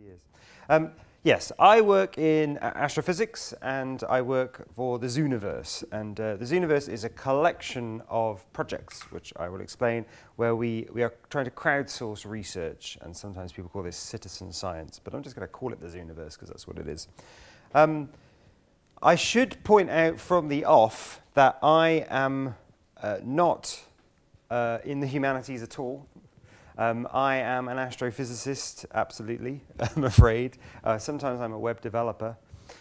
years. Um, yes, I work in uh, astrophysics and I work for the Zooniverse. And uh, the Zooniverse is a collection of projects, which I will explain, where we, we are trying to crowdsource research. And sometimes people call this citizen science, but I'm just going to call it the Zooniverse because that's what it is. Um, I should point out from the off that I am uh, not uh, in the humanities at all. Um, I am an astrophysicist, absolutely, I'm afraid. Uh, sometimes I'm a web developer.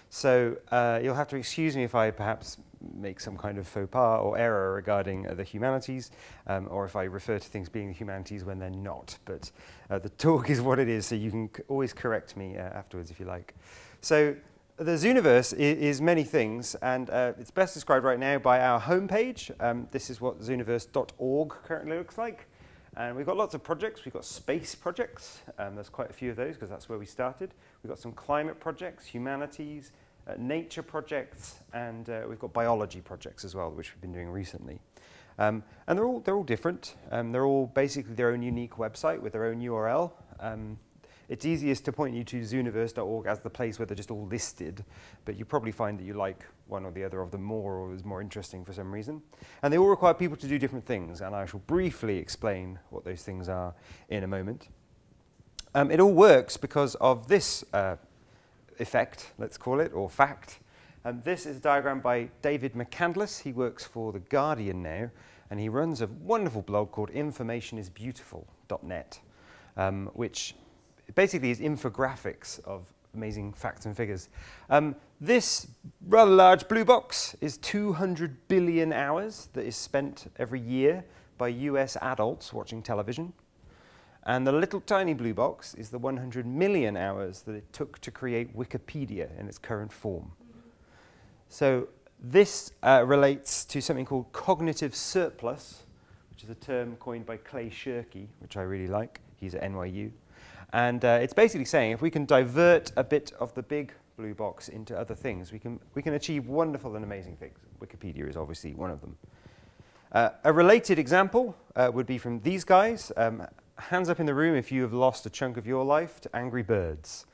So uh, you'll have to excuse me if I perhaps make some kind of faux pas or error regarding uh, the humanities, um, or if I refer to things being the humanities when they're not. But uh, the talk is what it is, so you can c- always correct me uh, afterwards if you like. So the Zooniverse is, is many things, and uh, it's best described right now by our homepage. Um, this is what zooniverse.org currently looks like. And we've got lots of projects. We've got space projects. Um, there's quite a few of those because that's where we started. We've got some climate projects, humanities, uh, nature projects, and uh, we've got biology projects as well, which we've been doing recently. Um, and they're all, they're all different. Um, they're all basically their own unique website with their own URL. Um, it's easiest to point you to zooniverse.org as the place where they're just all listed, but you probably find that you like one or the other of them more or is more interesting for some reason. And they all require people to do different things, and I shall briefly explain what those things are in a moment. Um, it all works because of this uh, effect, let's call it, or fact. And this is a diagram by David McCandless. He works for The Guardian now, and he runs a wonderful blog called informationisbeautiful.net, um, which basically is infographics of amazing facts and figures. Um, this rather large blue box is 200 billion hours that is spent every year by US adults watching television. And the little tiny blue box is the 100 million hours that it took to create Wikipedia in its current form. So this uh, relates to something called cognitive surplus, which is a term coined by Clay Shirky, which I really like. He's at NYU. And uh, it's basically saying if we can divert a bit of the big blue box into other things, we can, we can achieve wonderful and amazing things. Wikipedia is obviously one of them. Uh, a related example uh, would be from these guys. Um, hands up in the room if you have lost a chunk of your life to Angry Birds.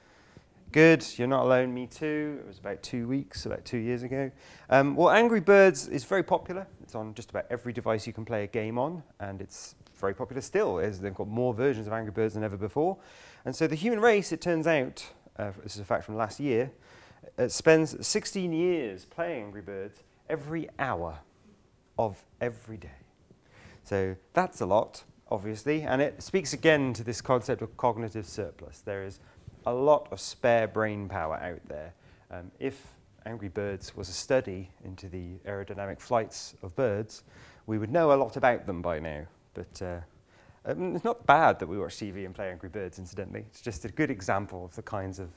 Good, you're not alone, me too. It was about two weeks, about two years ago. Um, well, Angry Birds is very popular. It's on just about every device you can play a game on, and it's very popular still. As they've got more versions of Angry Birds than ever before. And so the human race, it turns out, uh, this is a fact from last year, uh, spends 16 years playing Angry Birds every hour of every day. So that's a lot, obviously, and it speaks again to this concept of cognitive surplus. There is a lot of spare brain power out there. Um, if Angry Birds was a study into the aerodynamic flights of birds, we would know a lot about them by now. But uh, um, it's not bad that we watch TV and play Angry Birds, incidentally. It's just a good example of the kinds of.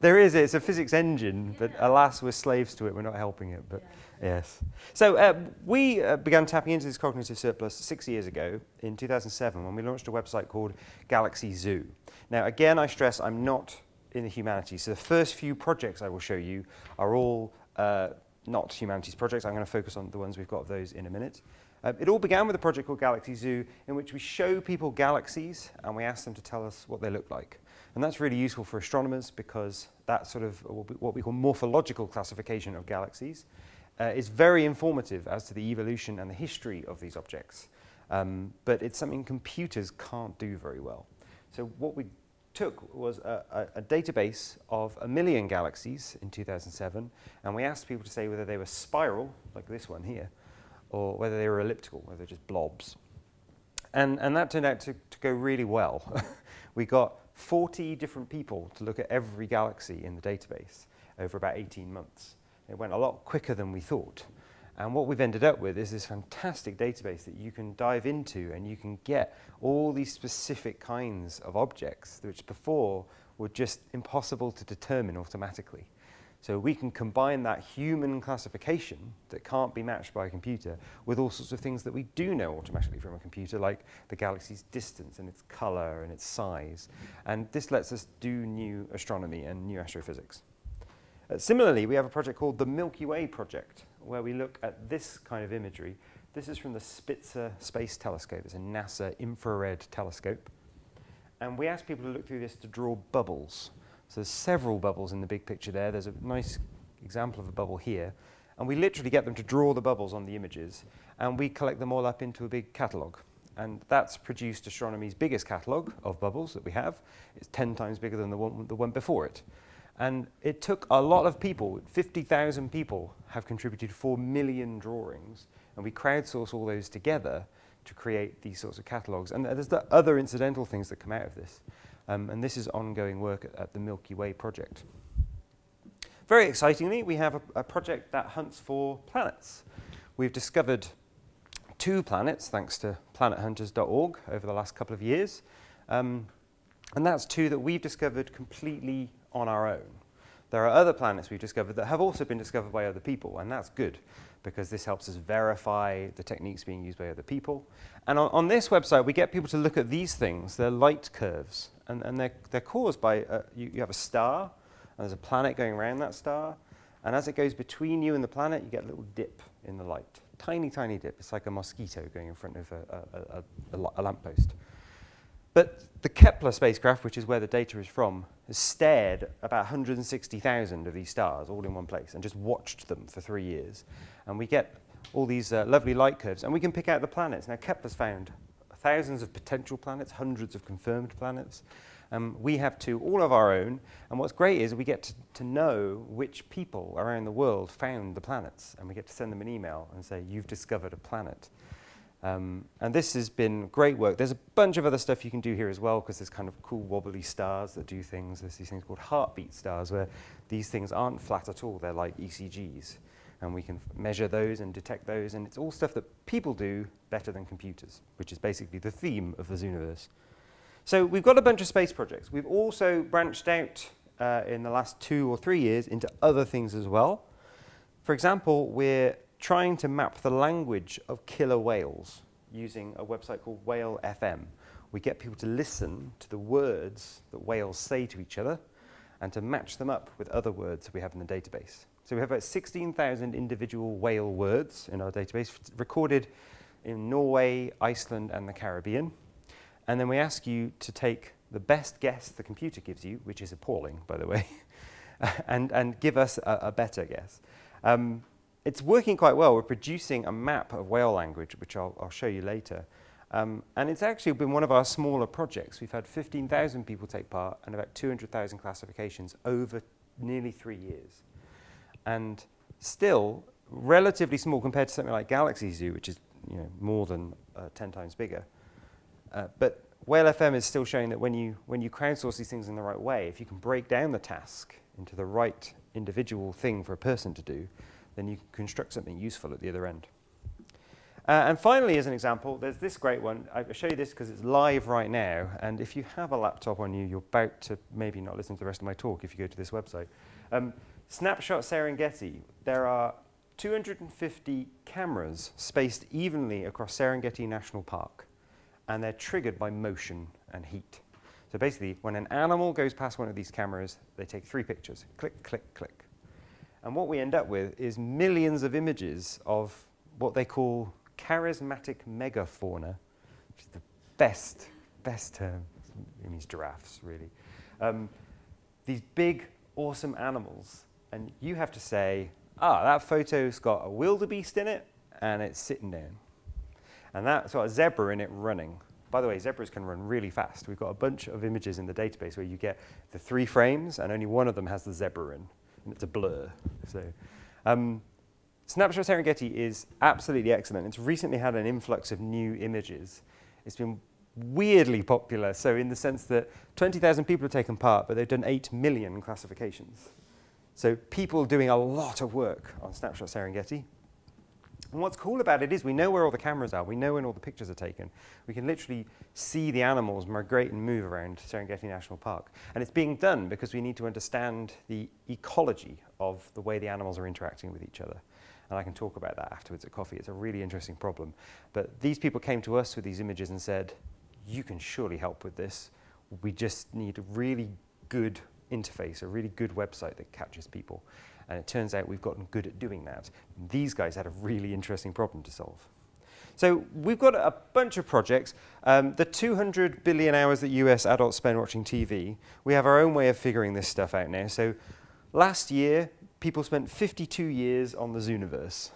There is, it's a physics engine, yeah. but alas, we're slaves to it. We're not helping it, but yeah. yes. So uh, we uh, began tapping into this cognitive surplus six years ago in 2007 when we launched a website called Galaxy Zoo. Now, again, I stress I'm not in the humanities. So the first few projects I will show you are all uh, not humanities projects. I'm going to focus on the ones we've got of those in a minute. Uh, it all began with a project called Galaxy Zoo, in which we show people galaxies and we ask them to tell us what they look like. And that's really useful for astronomers because that sort of what we call morphological classification of galaxies uh, is very informative as to the evolution and the history of these objects. Um, but it's something computers can't do very well. So what we took was a, a, a, database of a million galaxies in 2007, and we asked people to say whether they were spiral, like this one here, or whether they were elliptical, whether they're just blobs. And, and that turned out to, to go really well. we got 40 different people to look at every galaxy in the database over about 18 months. It went a lot quicker than we thought. And what we've ended up with is this fantastic database that you can dive into and you can get all these specific kinds of objects which before were just impossible to determine automatically. So we can combine that human classification that can't be matched by a computer with all sorts of things that we do know automatically from a computer, like the galaxy's distance and its color and its size. And this lets us do new astronomy and new astrophysics. Uh, similarly, we have a project called the Milky Way Project, where we look at this kind of imagery. This is from the Spitzer Space Telescope. It's a NASA infrared telescope. And we ask people to look through this to draw bubbles. So there's several bubbles in the big picture there. There's a nice example of a bubble here. And we literally get them to draw the bubbles on the images, and we collect them all up into a big catalogue. And that's produced astronomy's biggest catalogue of bubbles that we have. It's 10 times bigger than the one, the one before it. And it took a lot of people, 50,000 people have contributed 4 million drawings, and we crowdsource all those together to create these sorts of catalogues. And there's the other incidental things that come out of this. Um, and this is ongoing work at, at, the Milky Way project. Very excitingly, we have a, a project that hunts for planets. We've discovered two planets, thanks to planethunters.org, over the last couple of years. Um, and that's two that we've discovered completely on our own. There are other planets we've discovered that have also been discovered by other people, and that's good because this helps us verify the techniques being used by other people. And on, on this website, we get people to look at these things. They're light curves, and, and they're, they're caused by uh, you, you have a star, and there's a planet going around that star, and as it goes between you and the planet, you get a little dip in the light. Tiny, tiny dip. It's like a mosquito going in front of a, a, a, a lamppost. But the Kepler spacecraft, which is where the data is from, has stared about 160,000 of these stars all in one place and just watched them for three years. And we get all these uh, lovely light curves, and we can pick out the planets. Now, Kepler's found thousands of potential planets, hundreds of confirmed planets. Um, we have two, all of our own. And what's great is we get to, to, know which people around the world found the planets. And we get to send them an email and say, You've discovered a planet. Um, and this has been great work. There's a bunch of other stuff you can do here as well because there's kind of cool wobbly stars that do things. There's these things called heartbeat stars where these things aren't flat at all. They're like ECGs. And we can measure those and detect those. And it's all stuff that people do better than computers, which is basically the theme of the Zooniverse. So we've got a bunch of space projects. We've also branched out uh, in the last two or three years into other things as well. For example, we're trying to map the language of killer whales using a website called Whale FM. We get people to listen to the words that whales say to each other and to match them up with other words we have in the database. So we have about 16,000 individual whale words in our database recorded in Norway, Iceland, and the Caribbean. And then we ask you to take the best guess the computer gives you, which is appalling, by the way, and, and give us a, a better guess. Um, it's working quite well. We're producing a map of whale language, which I'll, I'll show you later. Um, and it's actually been one of our smaller projects. We've had 15,000 people take part and about 200,000 classifications over nearly three years. And still relatively small compared to something like Galaxy Zoo, which is you know, more than uh, 10 times bigger. Uh, but Whale FM is still showing that when you, when you crowdsource these things in the right way, if you can break down the task into the right individual thing for a person to do, then you can construct something useful at the other end. Uh, and finally, as an example, there's this great one. I'll show you this because it's live right now. And if you have a laptop on you, you're about to maybe not listen to the rest of my talk if you go to this website. Um, Snapshot Serengeti. There are 250 cameras spaced evenly across Serengeti National Park, and they're triggered by motion and heat. So basically, when an animal goes past one of these cameras, they take three pictures click, click, click. And what we end up with is millions of images of what they call charismatic megafauna, which is the best, best term. It means giraffes, really. Um, these big, awesome animals. And you have to say, ah, that photo's got a wildebeest in it and it's sitting down. And that's got a zebra in it running. By the way, zebras can run really fast. We've got a bunch of images in the database where you get the three frames and only one of them has the zebra in and it's a blur. So, um, Snapshot Serengeti is absolutely excellent. It's recently had an influx of new images. It's been weirdly popular, so in the sense that 20,000 people have taken part, but they've done 8 million classifications. So people doing a lot of work on Snapshot Serengeti. And what's cool about it is we know where all the cameras are, we know when all the pictures are taken. We can literally see the animals migrate and move around Serengeti National Park. And it's being done because we need to understand the ecology of the way the animals are interacting with each other. And I can talk about that afterwards at coffee. It's a really interesting problem. But these people came to us with these images and said, You can surely help with this. We just need really good interface, a really good website that catches people. And it turns out we've gotten good at doing that. These guys had a really interesting problem to solve. So we've got a bunch of projects. Um, the 200 billion hours that US adults spend watching TV, we have our own way of figuring this stuff out now. So last year, people spent 52 years on the Zooniverse.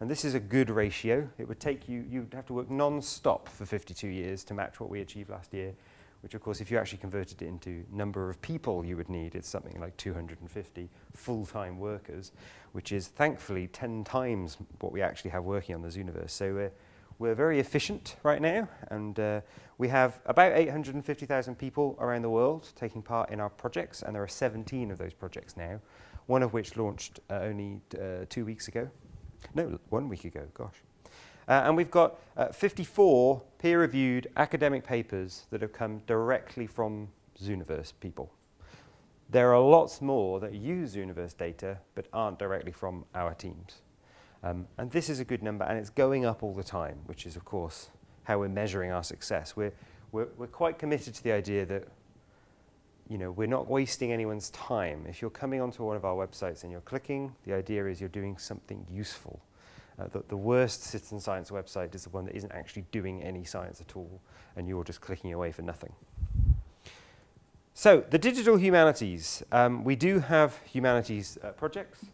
And this is a good ratio. It would take you, you'd have to work non-stop for 52 years to match what we achieved last year, which of course, if you actually converted it into number of people you would need, it's something like 250 full-time workers, which is thankfully 10 times what we actually have working on the Zooniverse. So we're, we're very efficient right now, and uh, we have about 850,000 people around the world taking part in our projects, and there are 17 of those projects now, one of which launched uh, only uh, two weeks ago. No, one week ago, gosh. Uh, and we've got uh, 54 peer-reviewed academic papers that have come directly from Zooniverse people. There are lots more that use Zooniverse data but aren't directly from our teams. Um, and this is a good number, and it's going up all the time, which is, of course, how we're measuring our success. We're, we're, we're quite committed to the idea that you know, we're not wasting anyone's time. If you're coming onto one of our websites and you're clicking, the idea is you're doing something useful. Uh, the, the worst citizen science website is the one that isn't actually doing any science at all, and you're just clicking away for nothing. So, the digital humanities. Um, we do have humanities uh, projects,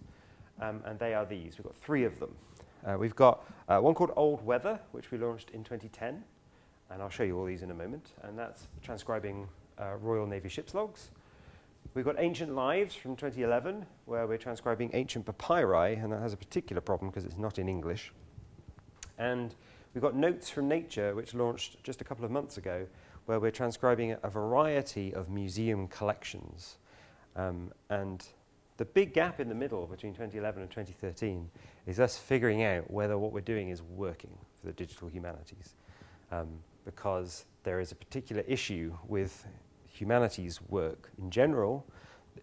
um, and they are these. We've got three of them. Uh, we've got uh, one called Old Weather, which we launched in 2010, and I'll show you all these in a moment, and that's transcribing uh, Royal Navy ship's logs. We've got Ancient Lives from 2011, where we're transcribing ancient papyri, and that has a particular problem because it's not in English. And we've got Notes from Nature, which launched just a couple of months ago, where we're transcribing a, variety of museum collections. Um, and the big gap in the middle between 2011 and 2013 is us figuring out whether what we're doing is working for the digital humanities. Um, because there is a particular issue with humanities work in general,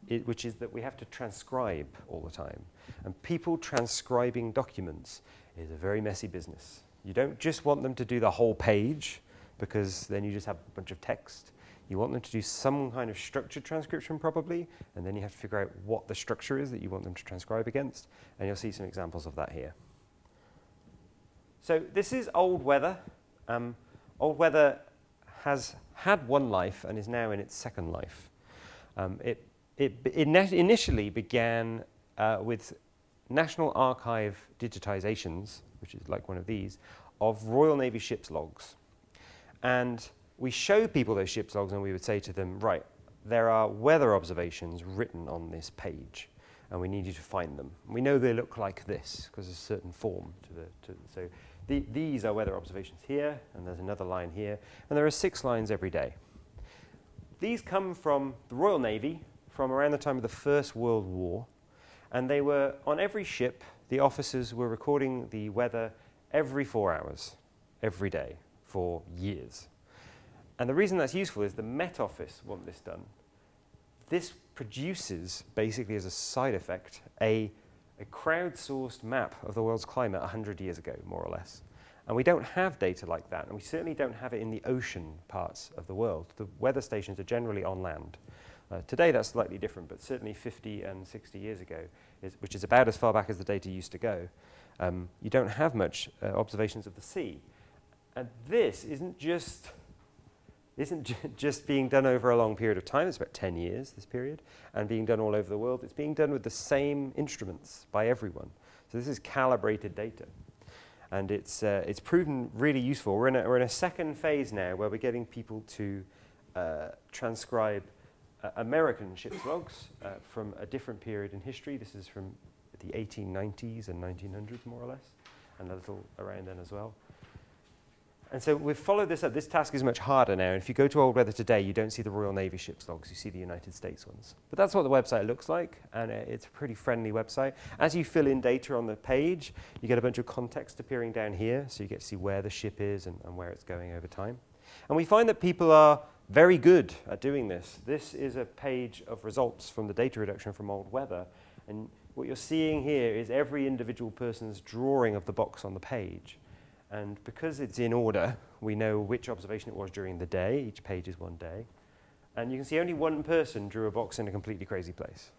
it, which is that we have to transcribe all the time. And people transcribing documents is a very messy business. You don't just want them to do the whole page because then you just have a bunch of text. You want them to do some kind of structured transcription probably, and then you have to figure out what the structure is that you want them to transcribe against, and you'll see some examples of that here. So this is old weather. Um, old weather has had one life and is now in its second life. Um, it, it, it initially began uh, with National Archive digitizations, which is like one of these, of Royal Navy ship's logs. And we showed people those ship's logs and we would say to them, right, there are weather observations written on this page and we need you to find them. We know they look like this because there's a certain form to the, to, so the, these are weather observations here, and there's another line here, and there are six lines every day. These come from the Royal Navy from around the time of the First World War, and they were on every ship, the officers were recording the weather every four hours, every day, for years. And the reason that's useful is the Met Office want this done. This produces, basically as a side effect, a a crowdsourced map of the world's climate 100 years ago, more or less. And we don't have data like that, and we certainly don't have it in the ocean parts of the world. The weather stations are generally on land. Uh, today that's slightly different, but certainly 50 and 60 years ago, is, which is about as far back as the data used to go, um, you don't have much uh, observations of the sea. And this isn't just isn't just being done over a long period of time, it's about 10 years, this period, and being done all over the world. It's being done with the same instruments by everyone. So this is calibrated data. And it's, uh, it's proven really useful. We're in, a, we're in a second phase now where we're getting people to uh, transcribe uh, American ship's logs uh, from a different period in history. This is from the 1890s and 1900s, more or less, and a little around then as well. And so we've followed this up. This task is much harder now. And if you go to Old Weather today, you don't see the Royal Navy ship's logs, you see the United States ones. But that's what the website looks like, and uh, it's a pretty friendly website. As you fill in data on the page, you get a bunch of context appearing down here, so you get to see where the ship is and, and where it's going over time. And we find that people are very good at doing this. This is a page of results from the data reduction from Old Weather. And what you're seeing here is every individual person's drawing of the box on the page. And because it's in order, we know which observation it was during the day. Each page is one day. And you can see only one person drew a box in a completely crazy place.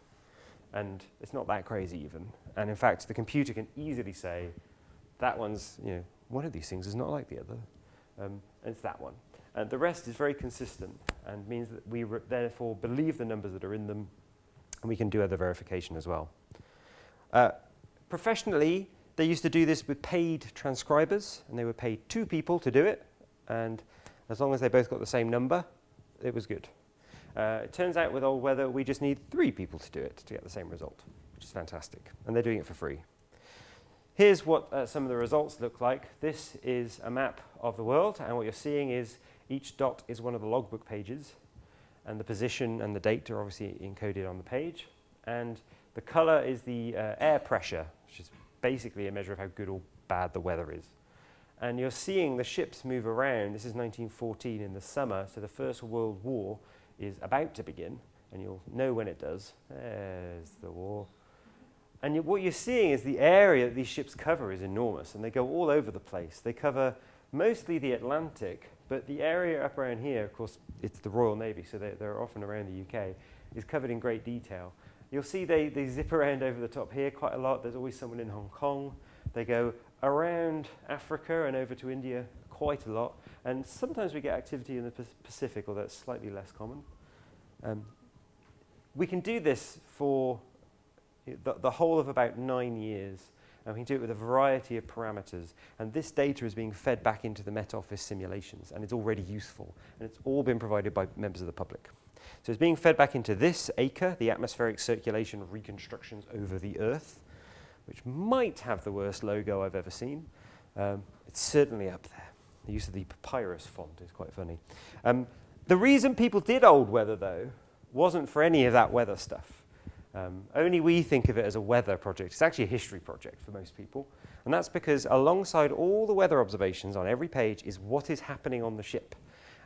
And it's not that crazy even. And in fact, the computer can easily say, that one's, you know, one of these things is not like the other. Um, and it's that one. And the rest is very consistent and means that we re- therefore believe the numbers that are in them, and we can do other verification as well. Uh, professionally, they used to do this with paid transcribers, and they were paid two people to do it, and as long as they both got the same number, it was good. Uh, it turns out with Old Weather, we just need three people to do it to get the same result, which is fantastic, and they're doing it for free. Here's what uh, some of the results look like. This is a map of the world, and what you're seeing is each dot is one of the logbook pages, and the position and the date are obviously encoded on the page. And the color is the uh, air pressure, which is basically a measure of how good or bad the weather is. And you're seeing the ships move around. This is 1914 in the summer, so the First World War is about to begin, and you'll know when it does. There's the war. And what you're seeing is the area that these ships cover is enormous, and they go all over the place. They cover mostly the Atlantic, but the area up around here, of course, it's the Royal Navy, so they're, they're often around the UK, is covered in great detail. You'll see they, they zip around over the top here quite a lot. There's always someone in Hong Kong. They go around Africa and over to India quite a lot. And sometimes we get activity in the Pacific, although it's slightly less common. Um, we can do this for the, the whole of about nine years. And we can do it with a variety of parameters. And this data is being fed back into the Met Office simulations, and it's already useful. And it's all been provided by members of the public. So it's being fed back into this ACRE, the atmospheric circulation reconstructions over the Earth, which might have the worst logo I've ever seen. Um, it's certainly up there. The use of the papyrus font is quite funny. Um, the reason people did old weather, though, wasn't for any of that weather stuff. Um, only we think of it as a weather project. It's actually a history project for most people. And that's because alongside all the weather observations on every page is what is happening on the ship.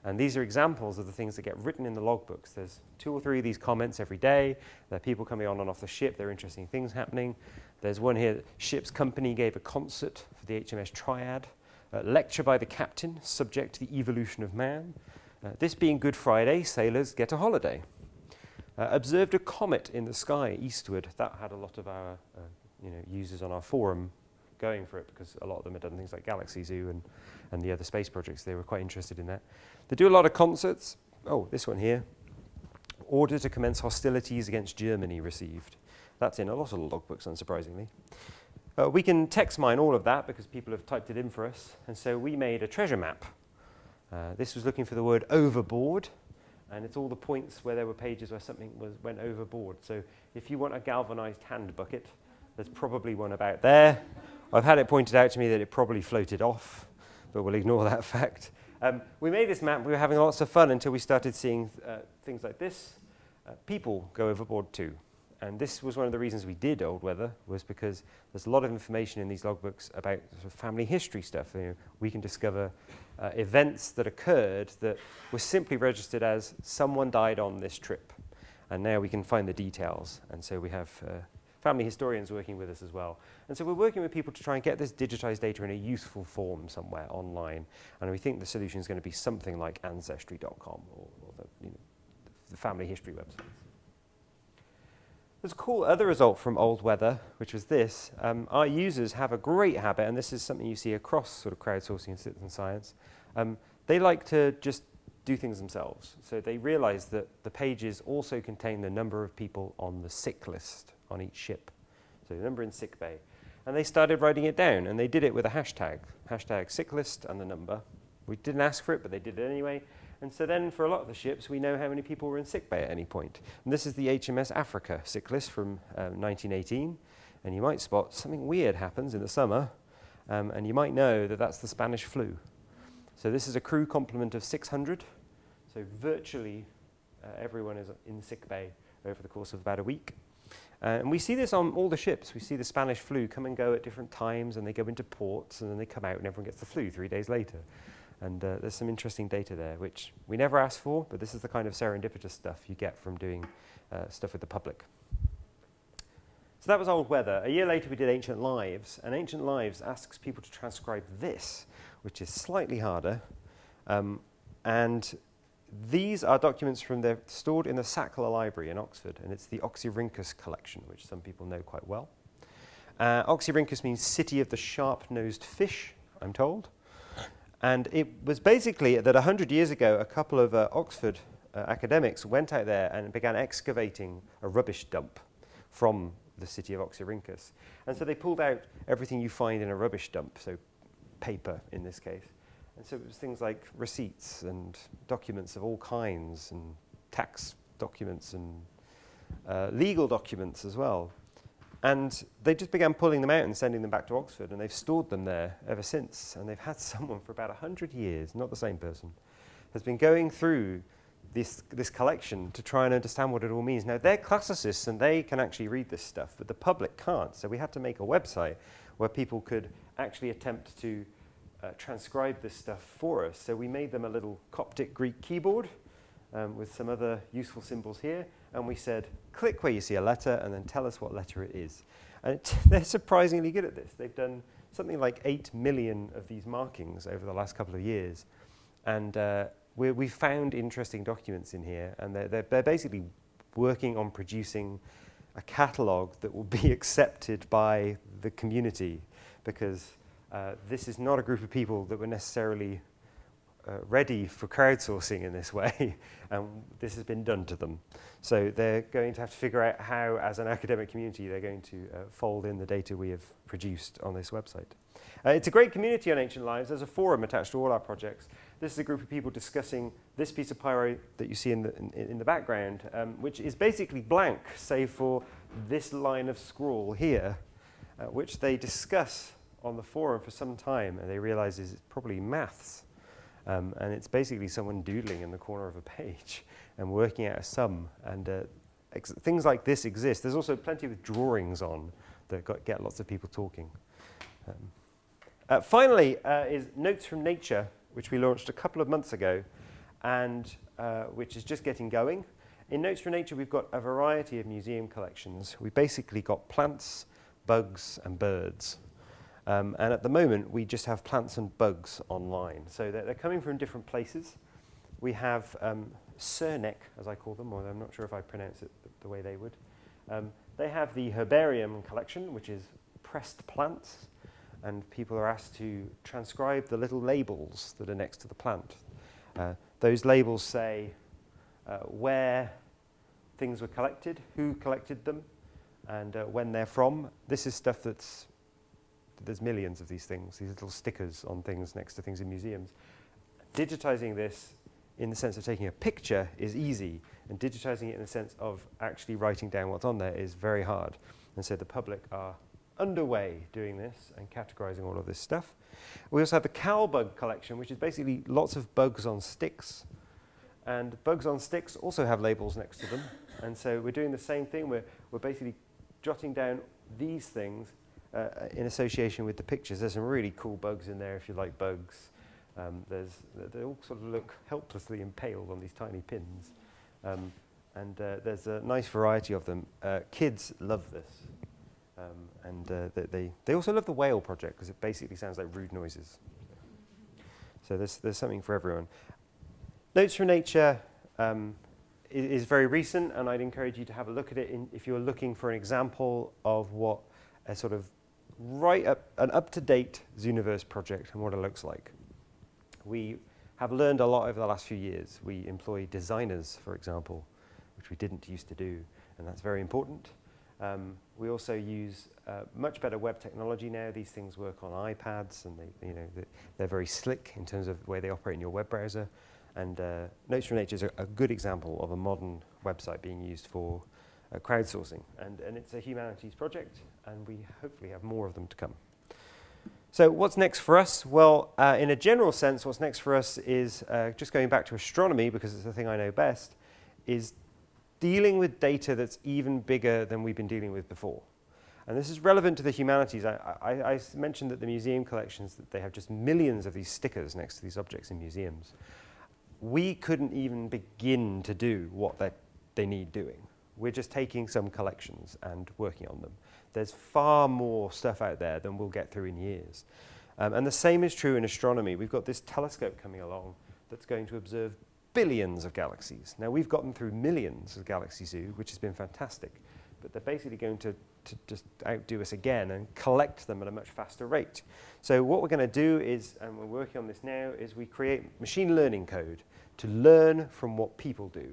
And these are examples of the things that get written in the logbooks. There's two or three of these comments every day. There are people coming on and off the ship. There are interesting things happening. There's one here ship's company gave a concert for the HMS Triad. A lecture by the captain, subject to the evolution of man. Uh, this being Good Friday, sailors get a holiday. Uh, observed a comet in the sky eastward. That had a lot of our uh, you know, users on our forum going for it because a lot of them had done things like Galaxy Zoo and, and the other space projects. They were quite interested in that. They do a lot of concerts. Oh, this one here. Order to commence hostilities against Germany received. That's in a lot of logbooks, unsurprisingly. Uh, we can text mine all of that because people have typed it in for us. And so we made a treasure map. Uh, this was looking for the word overboard and it's all the points where there were pages where something was, went overboard. So if you want a galvanized hand bucket, there's probably one about there. I've had it pointed out to me that it probably floated off, but we'll ignore that fact. Um, we made this map, we were having lots of fun until we started seeing uh, things like this. Uh, people go overboard too. And this was one of the reasons we did Old Weather, was because there's a lot of information in these logbooks about sort of family history stuff. You know, we can discover uh, events that occurred that were simply registered as someone died on this trip. And now we can find the details. And so we have uh, family historians working with us as well. And so we're working with people to try and get this digitized data in a useful form somewhere online. And we think the solution is going to be something like ancestry.com or, or the, you know, the family history websites. There's a cool other result from old weather, which was this. Um, our users have a great habit, and this is something you see across sort of crowdsourcing and citizen science. Um, they like to just do things themselves. So they realize that the pages also contain the number of people on the sick list on each ship. So the number in sick bay. And they started writing it down, and they did it with a hashtag, hashtag sick list and the number. We didn't ask for it, but they did it anyway. And so then for a lot of the ships, we know how many people were in sick bay at any point. And this is the HMS Africa sick list from um, 1918. And you might spot something weird happens in the summer, um, and you might know that that's the Spanish flu. So this is a crew complement of 600. So virtually uh, everyone is in sick bay over the course of about a week. Uh, and we see this on all the ships. We see the Spanish flu come and go at different times, and they go into ports, and then they come out, and everyone gets the flu three days later. And uh, there's some interesting data there, which we never asked for, but this is the kind of serendipitous stuff you get from doing uh, stuff with the public. So that was old weather. A year later, we did Ancient Lives, and Ancient Lives asks people to transcribe this, which is slightly harder. Um, and these are documents from the stored in the Sackler Library in Oxford, and it's the Oxyrhynchus collection, which some people know quite well. Uh, Oxyrhynchus means city of the sharp-nosed fish, I'm told. And it was basically that 100 years ago, a couple of uh, Oxford uh, academics went out there and began excavating a rubbish dump from the city of Oxyrhynchus. And so they pulled out everything you find in a rubbish dump, so paper in this case. And so it was things like receipts and documents of all kinds, and tax documents and uh, legal documents as well. And they just began pulling them out and sending them back to Oxford, and they've stored them there ever since. And they've had someone for about 100 years, not the same person, has been going through this, this collection to try and understand what it all means. Now, they're classicists and they can actually read this stuff, but the public can't. So we had to make a website where people could actually attempt to uh, transcribe this stuff for us. So we made them a little Coptic Greek keyboard um, with some other useful symbols here. And we said, click where you see a letter and then tell us what letter it is. And it, they're surprisingly good at this. They've done something like 8 million of these markings over the last couple of years. And uh, we we found interesting documents in here. And they're, they're, they're basically working on producing a catalogue that will be accepted by the community because uh, this is not a group of people that were necessarily uh, ready for crowdsourcing in this way, and this has been done to them. So they're going to have to figure out how, as an academic community, they're going to uh, fold in the data we have produced on this website. Uh, it's a great community on Ancient Lives. There's a forum attached to all our projects. This is a group of people discussing this piece of pyro that you see in the, in, in the background, um, which is basically blank, save for this line of scroll here, uh, which they discuss on the forum for some time, and they realize it's probably maths. Um, and it's basically someone doodling in the corner of a page and working out a sum. And uh, ex- things like this exist. There's also plenty of drawings on that got, get lots of people talking. Um, uh, finally, uh, is Notes from Nature, which we launched a couple of months ago, and uh, which is just getting going. In Notes from Nature, we've got a variety of museum collections. We've basically got plants, bugs, and birds. Um, and at the moment, we just have plants and bugs online. So they're, they're coming from different places. We have um, SERNEC, as I call them, or I'm not sure if I pronounce it the, the way they would. Um, they have the herbarium collection, which is pressed plants, and people are asked to transcribe the little labels that are next to the plant. Uh, those labels say uh, where things were collected, who collected them, and uh, when they're from. This is stuff that's there's millions of these things, these little stickers on things next to things in museums. Digitizing this in the sense of taking a picture is easy, and digitizing it in the sense of actually writing down what's on there is very hard. And so the public are underway doing this and categorizing all of this stuff. We also have the Calbug collection, which is basically lots of bugs on sticks. And bugs on sticks also have labels next to them. And so we're doing the same thing. We're, we're basically jotting down these things uh, in association with the pictures. There's some really cool bugs in there if you like bugs. Um, there's, they all sort of look helplessly impaled on these tiny pins. Um, and uh, there's a nice variety of them. Uh, kids love this. Um, and uh, they, they, also love the whale project because it basically sounds like rude noises. So there's, there's something for everyone. Notes from Nature um, is, is, very recent, and I'd encourage you to have a look at it in, if you're looking for an example of what a sort of right up, an up-to-date Zooniverse project and what it looks like. We have learned a lot over the last few years. We employ designers, for example, which we didn't used to do, and that's very important. Um, we also use uh, much better web technology now. These things work on iPads, and they, you know, they're very slick in terms of the way they operate in your web browser. And uh, Notes from Nature is a, a good example of a modern website being used for uh, crowdsourcing. And, and it's a humanities project, and we hopefully have more of them to come. So, what's next for us? Well, uh, in a general sense, what's next for us is uh, just going back to astronomy, because it's the thing I know best, is dealing with data that's even bigger than we've been dealing with before. And this is relevant to the humanities. I, I, I mentioned that the museum collections, that they have just millions of these stickers next to these objects in museums. We couldn't even begin to do what they need doing. We're just taking some collections and working on them. There's far more stuff out there than we'll get through in years. Um, and the same is true in astronomy. We've got this telescope coming along that's going to observe billions of galaxies. Now, we've gotten through millions of Galaxy Zoo, which has been fantastic. but they're basically going to, to just outdo us again and collect them at a much faster rate. So what we're going to do is, and we're working on this now, is we create machine learning code to learn from what people do.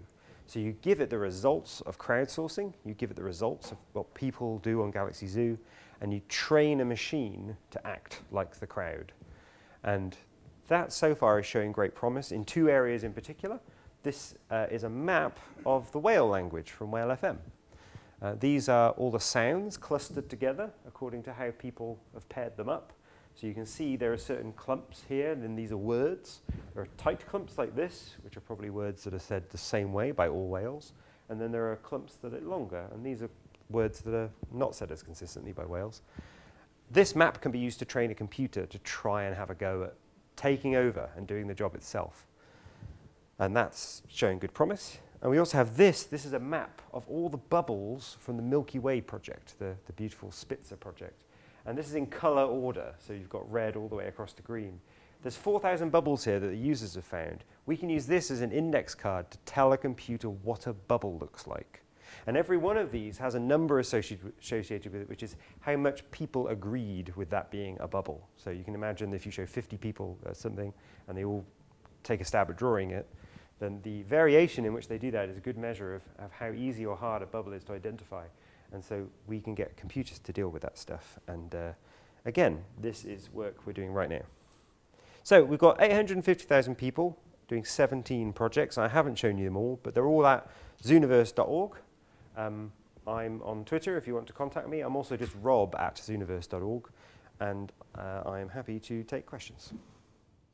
So you give it the results of crowdsourcing, you give it the results of what people do on Galaxy Zoo, and you train a machine to act like the crowd. And that so far is showing great promise in two areas in particular. This uh, is a map of the whale language from Whale FM. Uh, these are all the sounds clustered together according to how people have paired them up. So you can see there are certain clumps here, and then these are words. There are tight clumps like this, which are probably words that are said the same way by all whales. And then there are clumps that are longer, and these are words that are not said as consistently by whales. This map can be used to train a computer to try and have a go at taking over and doing the job itself. And that's showing good promise. And we also have this. This is a map of all the bubbles from the Milky Way project, the, the beautiful Spitzer project. And this is in color order, so you've got red all the way across to green. There's 4,000 bubbles here that the users have found. We can use this as an index card to tell a computer what a bubble looks like. And every one of these has a number associated, with it, which is how much people agreed with that being a bubble. So you can imagine if you show 50 people uh, something and they all take a stab at drawing it, then the variation in which they do that is a good measure of, of how easy or hard a bubble is to identify. And so we can get computers to deal with that stuff. And uh, again, this is work we're doing right now. So we've got 850,000 people doing 17 projects. I haven't shown you them all, but they're all at zooniverse.org. Um, I'm on Twitter if you want to contact me. I'm also just rob at zooniverse.org, and uh, I am happy to take questions.